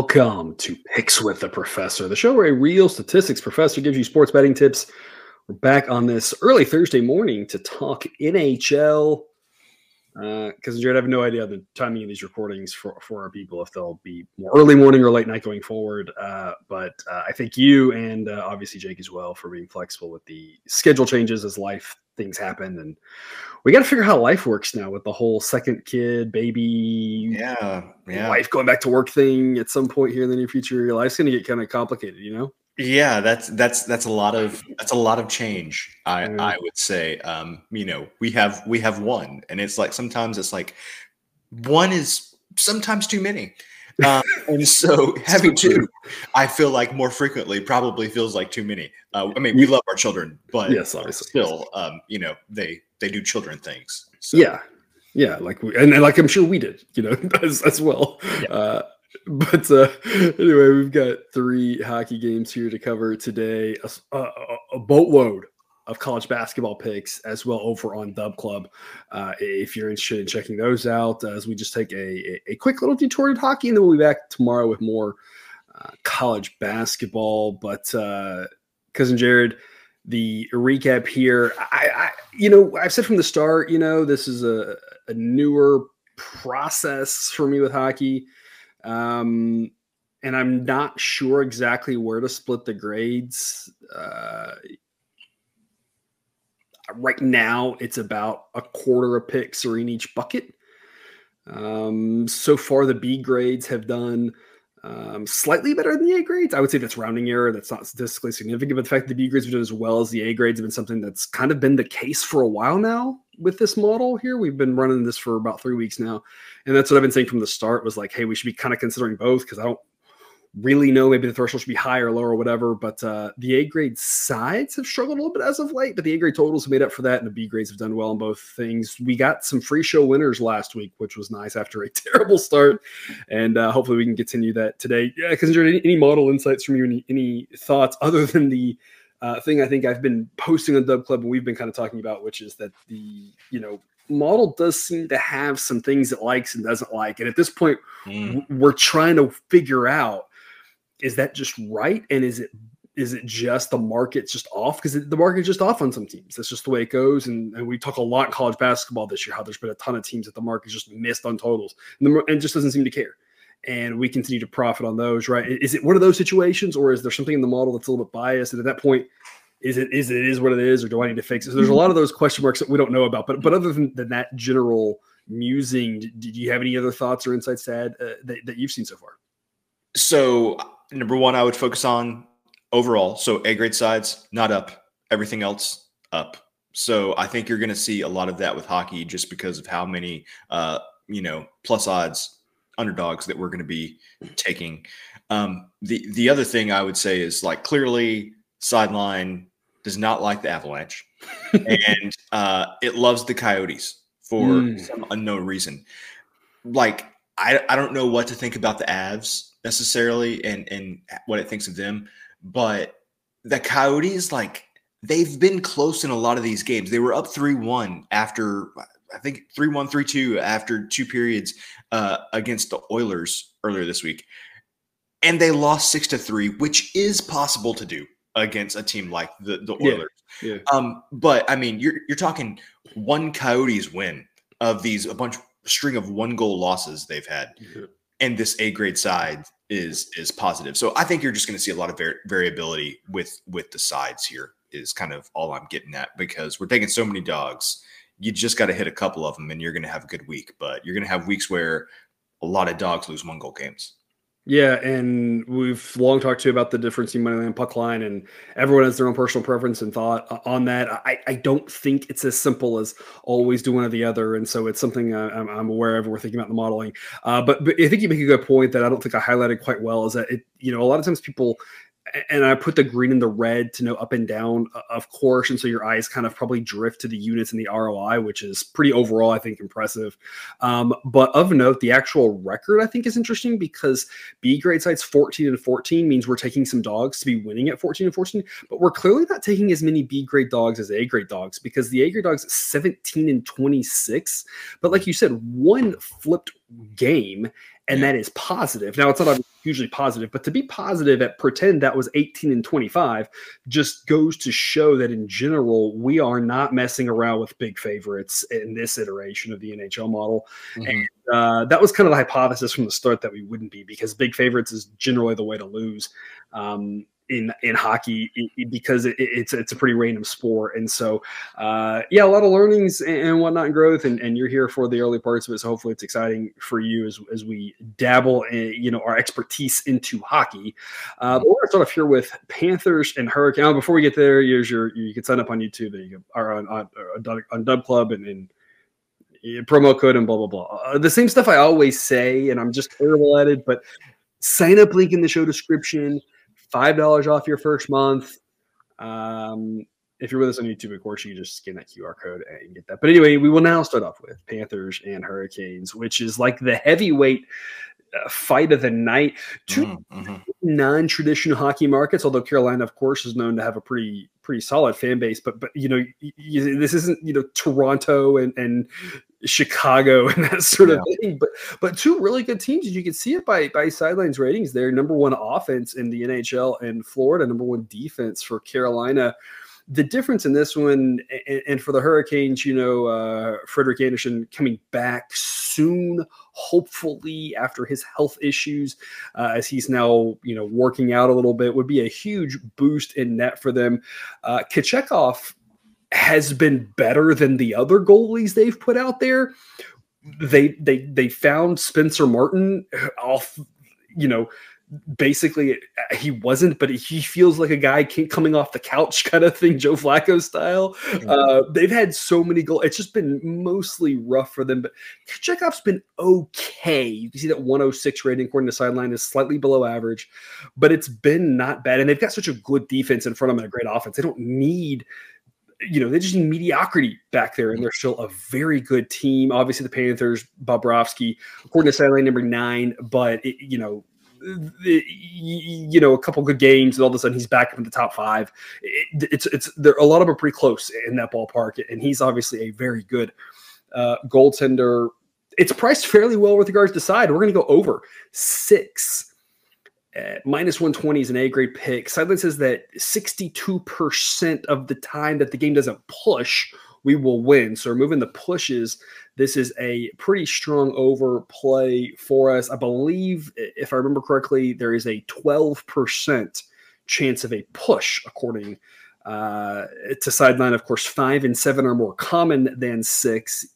Welcome to Picks with the Professor, the show where a real statistics professor gives you sports betting tips. We're back on this early Thursday morning to talk NHL. Because uh, Jared, I have no idea the timing of these recordings for, for our people if they'll be more early morning or late night going forward. Uh, but uh, I thank you and uh, obviously Jake as well for being flexible with the schedule changes as life things happen and we got to figure out how life works now with the whole second kid baby yeah yeah. wife going back to work thing at some point here in the near future your life's going to get kind of complicated you know? Yeah that's that's that's a lot of that's a lot of change i yeah. i would say. Um you know we have we have one and it's like sometimes it's like one is sometimes too many um, and so having two, I feel like more frequently probably feels like too many. Uh, I mean, we love our children, but yes, obviously. still, um, you know, they they do children things. So. Yeah, yeah, like we, and, and, like I'm sure we did, you know, as, as well. Yeah. Uh, but uh, anyway, we've got three hockey games here to cover today. A, a, a boatload of college basketball picks as well over on Dub Club. Uh, if you're interested in checking those out, as we just take a, a, quick little detour to hockey, and then we'll be back tomorrow with more uh, college basketball. But uh, cousin Jared, the recap here, I, I, you know, I've said from the start, you know, this is a, a newer process for me with hockey. Um, and I'm not sure exactly where to split the grades. Uh, right now it's about a quarter of picks are in each bucket. Um, so far, the B grades have done um, slightly better than the A grades. I would say that's rounding error. That's not statistically significant, but the fact that the B grades have done as well as the A grades have been something that's kind of been the case for a while now with this model here. We've been running this for about three weeks now. And that's what I've been saying from the start was like, hey, we should be kind of considering both because I don't really know maybe the threshold should be higher or lower or whatever. But uh, the A grade sides have struggled a little bit as of late, but the A grade totals have made up for that, and the B grades have done well in both things. We got some free show winners last week, which was nice after a terrible start, and uh, hopefully we can continue that today. Yeah, consider any, any model insights from you, any, any thoughts other than the uh, thing I think I've been posting on Dub Club and we've been kind of talking about, which is that the you know model does seem to have some things it likes and doesn't like, and at this point, mm. we're trying to figure out is that just right? And is it is it just the market's just off? Because the market's just off on some teams. That's just the way it goes. And, and we talk a lot in college basketball this year how there's been a ton of teams that the market just missed on totals and, the, and just doesn't seem to care. And we continue to profit on those, right? Is it one of those situations, or is there something in the model that's a little bit biased? And at that point, is it is it is what it is, or do I need to fix it? So there's a lot of those question marks that we don't know about. But but other than, than that general musing, did you have any other thoughts or insights to add uh, that, that you've seen so far? So number one, I would focus on overall. So A grade sides, not up. Everything else, up. So I think you're going to see a lot of that with hockey just because of how many, uh, you know, plus odds underdogs that we're going to be taking. Um, the the other thing I would say is like clearly sideline does not like the Avalanche, and uh, it loves the Coyotes for mm. some unknown reason. Like I I don't know what to think about the Avs necessarily and and what it thinks of them, but the Coyotes like they've been close in a lot of these games. They were up 3-1 after I think 3-1 3-2 after two periods uh, against the Oilers earlier this week. And they lost 6 to 3, which is possible to do against a team like the, the Oilers. Yeah, yeah. Um, but I mean, you're you're talking one Coyotes win of these a bunch string of one goal losses they've had. And this A grade side is is positive. So I think you're just going to see a lot of var- variability with with the sides here. Is kind of all I'm getting at because we're taking so many dogs. You just got to hit a couple of them, and you're going to have a good week. But you're going to have weeks where a lot of dogs lose one goal games. Yeah, and we've long talked to you about the difference in money line puck line, and everyone has their own personal preference and thought on that. I, I don't think it's as simple as always do one or the other, and so it's something I'm, I'm aware of. We're thinking about the modeling, uh, but but I think you make a good point that I don't think I highlighted quite well. Is that it? You know, a lot of times people and I put the green and the red to know up and down, of course. And so your eyes kind of probably drift to the units and the ROI, which is pretty overall, I think, impressive. Um, but of note, the actual record I think is interesting because B grade sites 14 and 14 means we're taking some dogs to be winning at 14 and 14, but we're clearly not taking as many B grade dogs as A grade dogs because the A grade dogs 17 and 26. But like you said, one flipped game, and that is positive. Now it's not hugely positive. But to be positive at pretend that was 18 and 25 just goes to show that in general, we are not messing around with big favorites in this iteration of the NHL model. Mm-hmm. And uh, that was kind of the hypothesis from the start that we wouldn't be because big favorites is generally the way to lose. Um, in in hockey because it, it's it's a pretty random sport, and so uh, yeah, a lot of learnings and, whatnot and growth, and, and you're here for the early parts of it. So hopefully, it's exciting for you as as we dabble in you know our expertise into hockey. Uh, but we're gonna start off here with Panthers and Hurricane. Oh, before we get there, here's your you can sign up on YouTube. There you on on, on Dub Club and. and promo code and blah blah blah. Uh, the same stuff I always say, and I'm just terrible at it. But sign up link in the show description five dollars off your first month. Um, if you're with us on YouTube, of course, you can just scan that QR code and get that. But anyway, we will now start off with Panthers and Hurricanes, which is like the heavyweight uh, fight of the night. 2 mm-hmm. mm-hmm. non-traditional hockey markets, although Carolina, of course, is known to have a pretty pretty solid fan base. But but you know, you, this isn't you know Toronto and and Chicago and that sort yeah. of thing. But but two really good teams, you can see it by by sidelines ratings. They're number one offense in the NHL and Florida, number one defense for Carolina. The difference in this one, and, and for the Hurricanes, you know, uh, Frederik Andersen coming back soon, hopefully after his health issues, uh, as he's now you know working out a little bit, would be a huge boost in net for them. Uh, Kochetkov has been better than the other goalies they've put out there. They they they found Spencer Martin off, you know, basically he wasn't, but he feels like a guy coming off the couch kind of thing, Joe Flacco style. Mm-hmm. Uh, they've had so many goals. It's just been mostly rough for them, but Kochetkov's been okay. You can see that 106 rating according to sideline is slightly below average, but it's been not bad. And they've got such a good defense in front of them and a great offense. They don't need you know, they just need mediocrity back there, and they're still a very good team. Obviously, the Panthers, Bobrovsky, according to sideline number nine, but it, you know, the, you know, a couple good games, and all of a sudden he's back up in the top five. It, it's it's there. A lot of them are pretty close in that ballpark, and he's obviously a very good uh, goaltender. It's priced fairly well with regards to side. We're going to go over six minus 120 is an A grade pick. Sideline says that 62% of the time that the game doesn't push, we will win. So removing the pushes, this is a pretty strong overplay for us. I believe, if I remember correctly, there is a 12% chance of a push, according uh, to sideline. Of course, five and seven are more common than six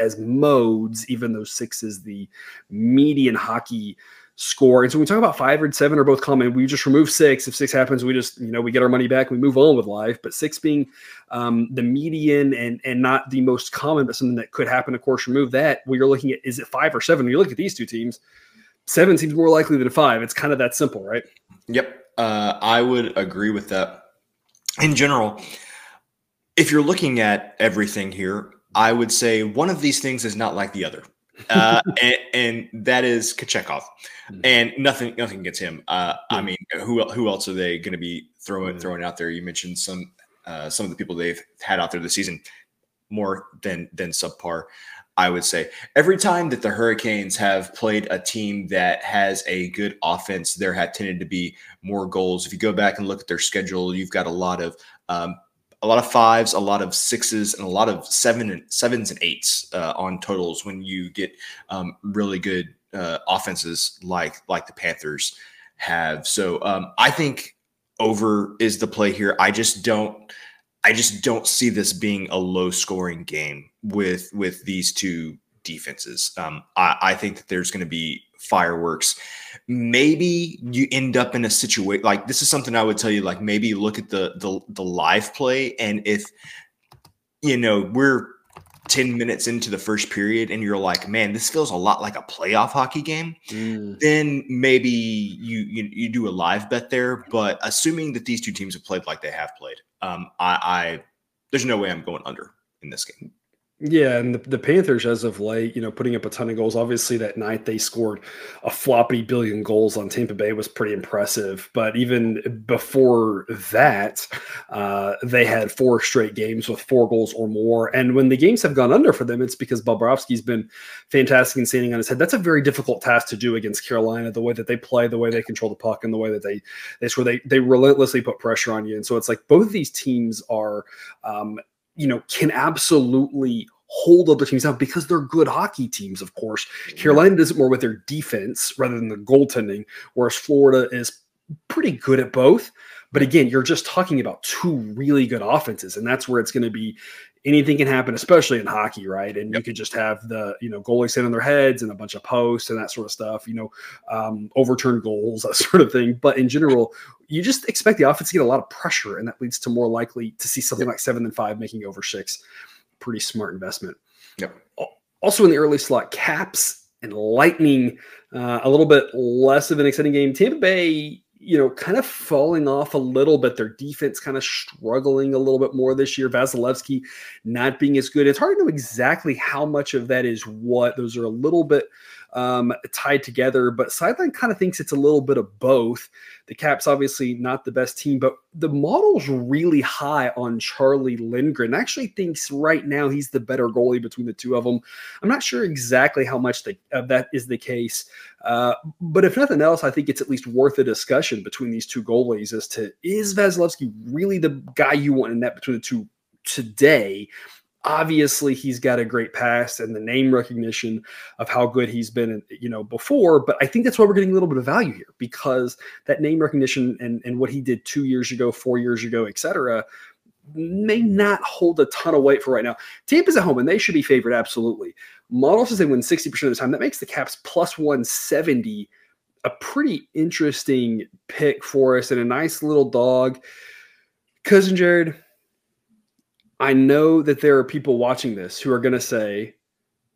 as modes, even though six is the median hockey score. And so when we talk about five and seven are both common, we just remove six. If six happens, we just, you know, we get our money back we move on with life. But six being um, the median and and not the most common, but something that could happen, of course, remove that. We are looking at is it five or seven? When you look at these two teams, seven seems more likely than five. It's kind of that simple, right? Yep. Uh, I would agree with that. In general, if you're looking at everything here, I would say one of these things is not like the other uh, and, and, that is Kochetkov, mm-hmm. and nothing nothing gets him. Uh, I mean, who who else are they going to be throwing mm-hmm. throwing out there? You mentioned some uh, some of the people they've had out there this season, more than than subpar. I would say every time that the Hurricanes have played a team that has a good offense, there have tended to be more goals. If you go back and look at their schedule, you've got a lot of um, a lot of fives, a lot of sixes, and a lot of seven and sevens and eights uh, on totals when you get um, really good uh, offenses like like the Panthers have. So um, I think over is the play here. I just don't. I just don't see this being a low scoring game with with these two defenses. Um, I, I think that there's going to be fireworks. Maybe you end up in a situation like this is something I would tell you. Like maybe look at the the the live play, and if you know we're 10 minutes into the first period and you're like, man, this feels a lot like a playoff hockey game, mm. then maybe you, you, you do a live bet there. But assuming that these two teams have played like they have played, um, I, I there's no way I'm going under in this game. Yeah, and the, the, Panthers, as of late, you know, putting up a ton of goals. Obviously, that night they scored a floppy billion goals on Tampa Bay was pretty impressive. But even before that, uh, they had four straight games with four goals or more. And when the games have gone under for them, it's because Bobrovsky's been fantastic and standing on his head. That's a very difficult task to do against Carolina. The way that they play, the way they control the puck, and the way that they they score, they they relentlessly put pressure on you. And so it's like both these teams are. Um, you know, can absolutely hold other teams down because they're good hockey teams, of course. Carolina does it more with their defense rather than the goaltending, whereas Florida is pretty good at both. But again, you're just talking about two really good offenses, and that's where it's going to be anything can happen, especially in hockey, right? And yep. you could just have the you know goalies sitting on their heads and a bunch of posts and that sort of stuff, you know, um, overturned goals, that sort of thing. But in general, you just expect the offense to get a lot of pressure, and that leads to more likely to see something yep. like seven than five making over six pretty smart investment. Yep. Also in the early slot, Caps and Lightning, uh, a little bit less of an exciting game. Tampa Bay, you know, kind of falling off a little bit. Their defense kind of struggling a little bit more this year. Vasilevskiy not being as good. It's hard to know exactly how much of that is what. Those are a little bit um, tied together. But Sideline kind of thinks it's a little bit of both. The Caps obviously not the best team, but the model's really high on Charlie Lindgren. Actually, thinks right now he's the better goalie between the two of them. I'm not sure exactly how much the, uh, that is the case, uh, but if nothing else, I think it's at least worth a discussion between these two goalies as to is Vasilevskiy really the guy you want in net between the two today obviously he's got a great past and the name recognition of how good he's been you know before but i think that's why we're getting a little bit of value here because that name recognition and, and what he did two years ago four years ago etc may not hold a ton of weight for right now. Tampa's at home and they should be favored absolutely. Model says they win 60% of the time that makes the caps plus 170 a pretty interesting pick for us and a nice little dog. Cousin jared I know that there are people watching this who are going to say,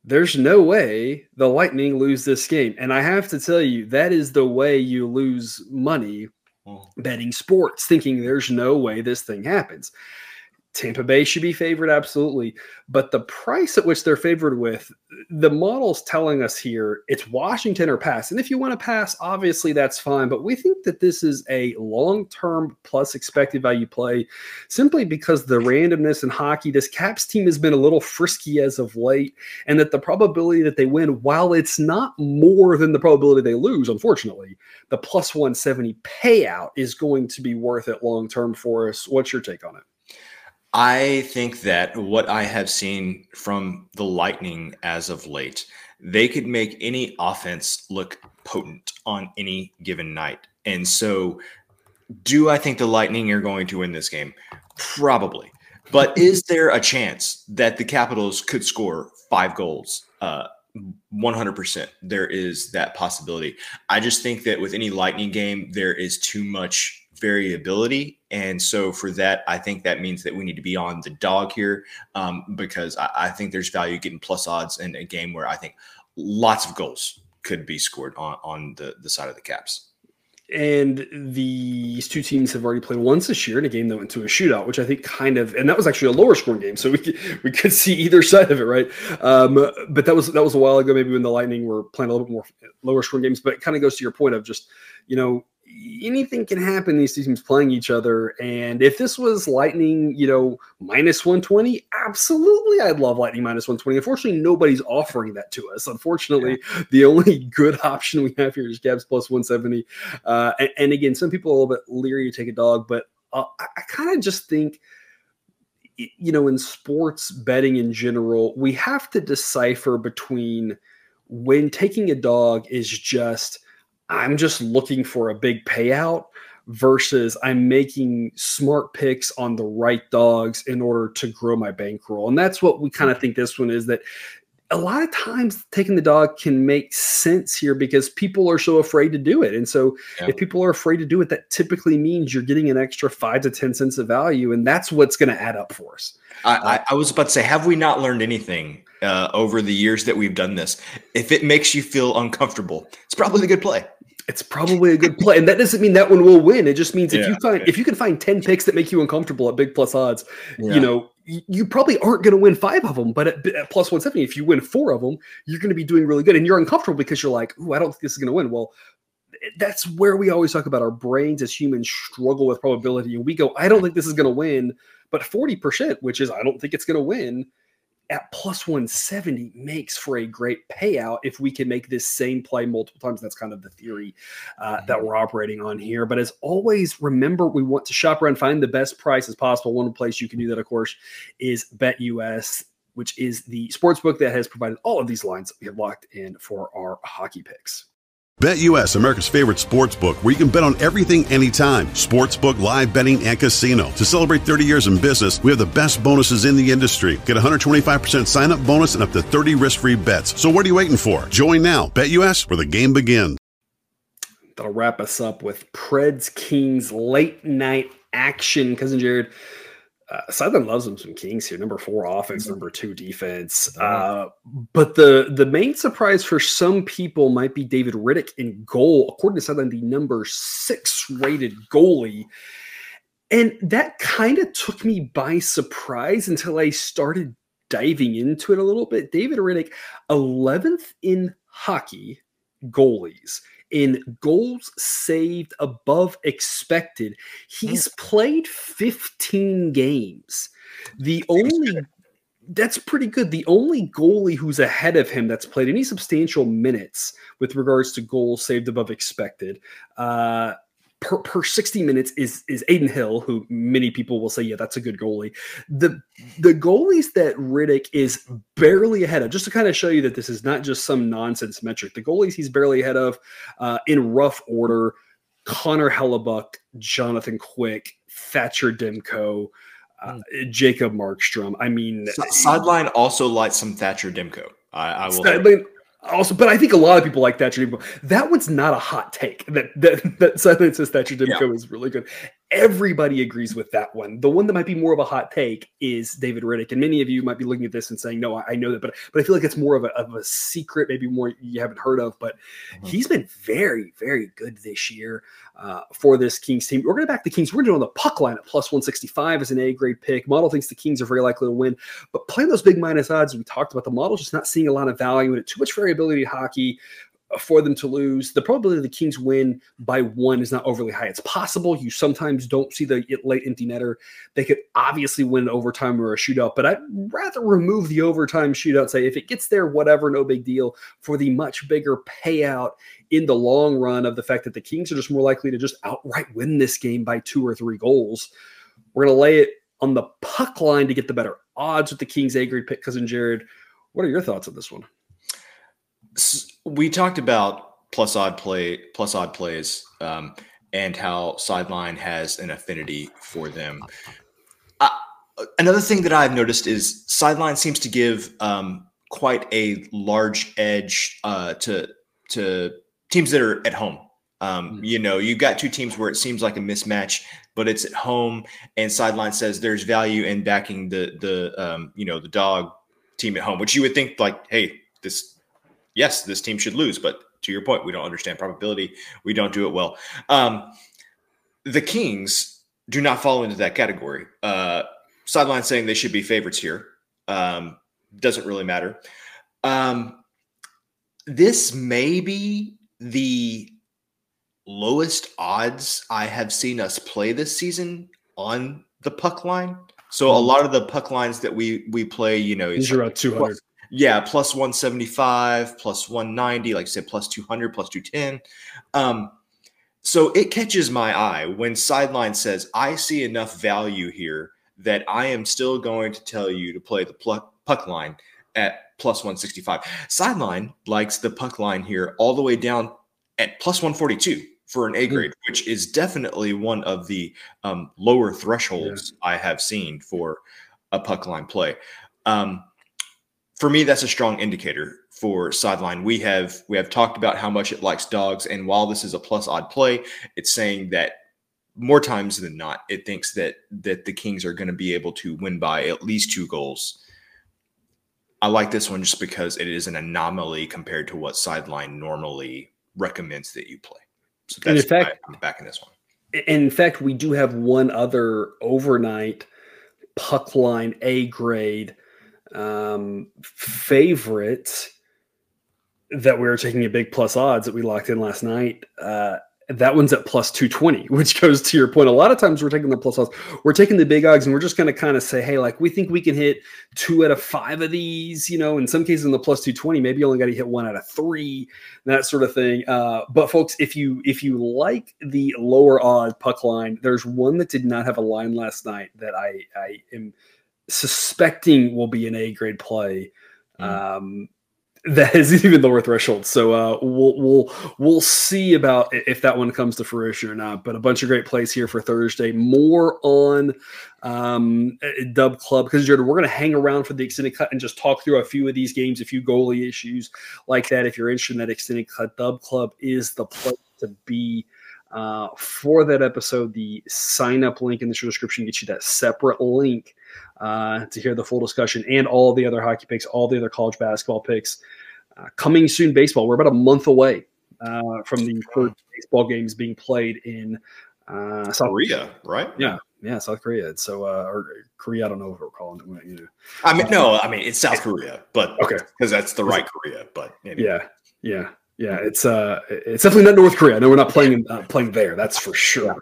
there's no way the Lightning lose this game. And I have to tell you, that is the way you lose money mm. betting sports, thinking there's no way this thing happens. Tampa Bay should be favored, absolutely. But the price at which they're favored with, the model's telling us here it's Washington or pass. And if you want to pass, obviously that's fine. But we think that this is a long term plus expected value play simply because the randomness in hockey, this Caps team has been a little frisky as of late, and that the probability that they win, while it's not more than the probability they lose, unfortunately, the plus 170 payout is going to be worth it long term for us. What's your take on it? I think that what I have seen from the Lightning as of late, they could make any offense look potent on any given night. And so, do I think the Lightning are going to win this game? Probably. But is there a chance that the Capitals could score five goals? Uh, 100% there is that possibility. I just think that with any Lightning game, there is too much variability. And so for that, I think that means that we need to be on the dog here um, because I, I, think there's value getting plus odds in a game where I think lots of goals could be scored on, on the, the side of the caps. And these two teams have already played once this year in a game that went to a shootout, which I think kind of, and that was actually a lower scoring game, so we could, we could see either side of it, right? Um, but that was that was a while ago, maybe when the Lightning were playing a little bit more lower scoring games. But it kind of goes to your point of just, you know, anything can happen these two teams playing each other and if this was lightning you know minus 120 absolutely i'd love lightning minus 120 unfortunately nobody's offering that to us. Unfortunately yeah. the only good option we have here is Caps plus 170 uh, and, and, again some people are a little bit leery to take a dog but uh, i, I kind of just think you know in sports betting in general we have to decipher between when taking a dog is just I'm just looking for a big payout versus I'm making smart picks on the right dogs in order to grow my bankroll. And that's what we kind of think this one is that a lot of times taking the dog can make sense here because people are so afraid to do it. And so yeah. if people are afraid to do it, that typically means you're getting an extra five to 10 cents of value. And that's what's going to add up for us. I, I, I, was about to say, have we not learned anything uh, over the years that we've done this? If it makes you feel uncomfortable, it's probably a good play. It's probably a good play, and that doesn't mean that one will win. It just means if Yeah. you find if you can find ten picks that make you uncomfortable at big plus odds, Yeah. you know you probably aren't going to win five of them. But at, at plus one seventy, if you win four of them, you're going to be doing really good, and you're uncomfortable because you're like, "Ooh, I don't think this is going to win." Well, eh, that's where we always talk about our brains as humans struggle with probability, and we go, "I don't think this is going to win," but forty percent, which is I don't think it's going to win. At plus 170 makes for a great payout if we can make this same play multiple times. That's kind of the theory uh, that we're operating on here. But as always, remember we want to shop around, find the best price as possible. One place you can do that, of course, is BetUS, which is the sports book that has provided all of these lines that we have locked in for our hockey picks. BetUS, America's favorite sports book, where you can bet on everything anytime. Sportsbook, live betting, and casino. To celebrate 30 years in business, we have the best bonuses in the industry. Get 125% sign up bonus and up to 30 risk free bets. So what are you waiting for? Join now. BetUS, where the game begins. That'll wrap us up with Preds Kings late night action. Cousin Jared, uh, Sideline loves them some Kings here. Number four offense, number two defense. Uh, but the the main surprise for some people might be David Rittich in goal, according to Sideline, the number six rated goalie. And that kind of took me by surprise until I started diving into it a little bit. David Rittich, 11th in hockey goalies in goals saved above expected. He's played 15 games. The only that's pretty good. The only goalie who's ahead of him that's played any substantial minutes with regards to goals saved above expected uh, per, per 60 minutes is is Adin Hill, who many people will say, yeah, that's a good goalie. The the goalies that Rittich is barely ahead of, just to kind of show you that this is not just some nonsense metric. The goalies he's barely ahead of uh, in rough order: Connor Hellebuyck, Jonathan Quick, Thatcher Demko. Uh, Jacob Markstrom. I mean, S- Sideline also likes some Thatcher Demko. I, I will. Sideline also, but I think a lot of people like Thatcher Demko. That one's not a hot take. That that that Sideline says Thatcher Demko is really good. Everybody agrees with that one. The one that might be more of a hot take is David Rittich, and many of you might be looking at this and saying, "No, I, know that," but but I feel like it's more of a, of a secret, maybe more you haven't heard of. But Mhm. he's been very, very good this year uh, for this Kings team. We're going to back the Kings. We're going to do on the puck line at plus 165 as an A grade pick. Model thinks the Kings are very likely to win, but playing those big minus odds, we talked about the model just not seeing a lot of value in it. Too much variability in hockey for them to lose. The probability of the Kings win by one is not overly high. It's possible. You sometimes don't see the late empty netter. They could obviously win overtime or a shootout, but I'd rather remove the overtime shootout. Say if it gets there, whatever, no big deal. For the much bigger payout in the long run of the fact that the Kings are just more likely to just outright win this game by two or three goals. We're going to lay it on the puck line to get the better odds with the Kings A pick. Cousin Jared, what are your thoughts on this one? We talked about plus odd play, plus odd plays, um, and how sideline has an affinity for them. Uh, another thing that I've noticed is sideline seems to give um, quite a large edge uh, to to teams that are at home. Um, you know, you've got two teams where it seems like a mismatch, but it's at home, and sideline says there's value in backing the the um, you know the dog team at home, which you would think like, hey, this yes, this team should lose, but to your point, we don't understand probability. We don't do it well. Um, the Kings do not fall into that category. Uh, sideline saying they should be favorites here um, doesn't really matter. Um, this may be the lowest odds I have seen us play this season on the puck line. So a lot of the puck lines that we we play, you know, These it's are like about 200. Yeah, plus 175, plus 190, like I said, plus 200, plus 210. Um, so it catches my eye when Sideline says, I see enough value here that I am still going to tell you to play the puck line at plus 165. Sideline likes the puck line here all the way down at plus 142 for an A grade, which is definitely one of the um, lower thresholds I have seen for a puck line play. Um, for me, that's a strong indicator for sideline. We have we have talked about how much it likes dogs, and while this is a plus odd play, it's saying that more times than not, it thinks that that the Kings are going to be able to win by at least two goals. I like this one just because it is an anomaly compared to what sideline normally recommends that you play. So in that's why fact- I'm back in this one. in fact, we do have one other overnight puck line A grade um, favorite that we were taking a big plus odds that we locked in last night. Uh, that one's at plus 220, which goes to your point. A lot of times we're taking the plus odds, we're taking the big odds, and we're just going to kind of say, hey, like we think we can hit two out of five of these, you know, in some cases in the plus 220, maybe you only got to hit one out of three, that sort of thing. Uh, but folks, if you if you like the lower odd puck line, there's one that did not have a line last night that I I am suspecting will be an A grade play. Um, that is even lower threshold. So uh, we'll we'll we'll see about if that one comes to fruition or not. But a bunch of great plays here for Thursday. More on um, Dub Club because Jared, we're going to hang around for the extended cut and just talk through a few of these games, a few goalie issues like that. If you're interested in that extended cut, Dub Club is the place to be. Uh, for that episode, the sign up link in the show description gets you that separate link uh, to hear the full discussion and all the other hockey picks, all the other college basketball picks. Uh, coming soon, baseball. We're about a month away uh, from the first baseball games being played in uh, South Korea, right? Yeah, yeah, South Korea. So, uh, or Korea. I don't know what we're calling it. You know. I mean, no, I mean it's South Korea, but Okay. because that's the right Korea. But anyway. Yeah, yeah, yeah. It's uh, it's definitely not North Korea. No, we're not playing uh, playing there. That's for sure.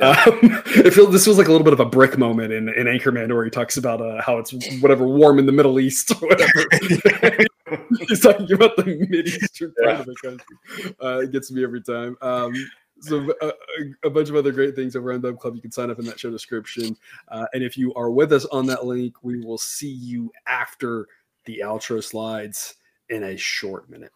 Um, it feels this feels like a little bit of a brick moment in, in Anchorman, where he talks about uh, how it's whatever warm in the Middle East or whatever. He's talking about the mid eastern part of the country. Uh, it gets me every time. Um, so uh, a, a bunch of other great things over on Dub Club. You can sign up in that show description. Uh, and if you are with us on that link, we will see you after the outro slides in a short minute.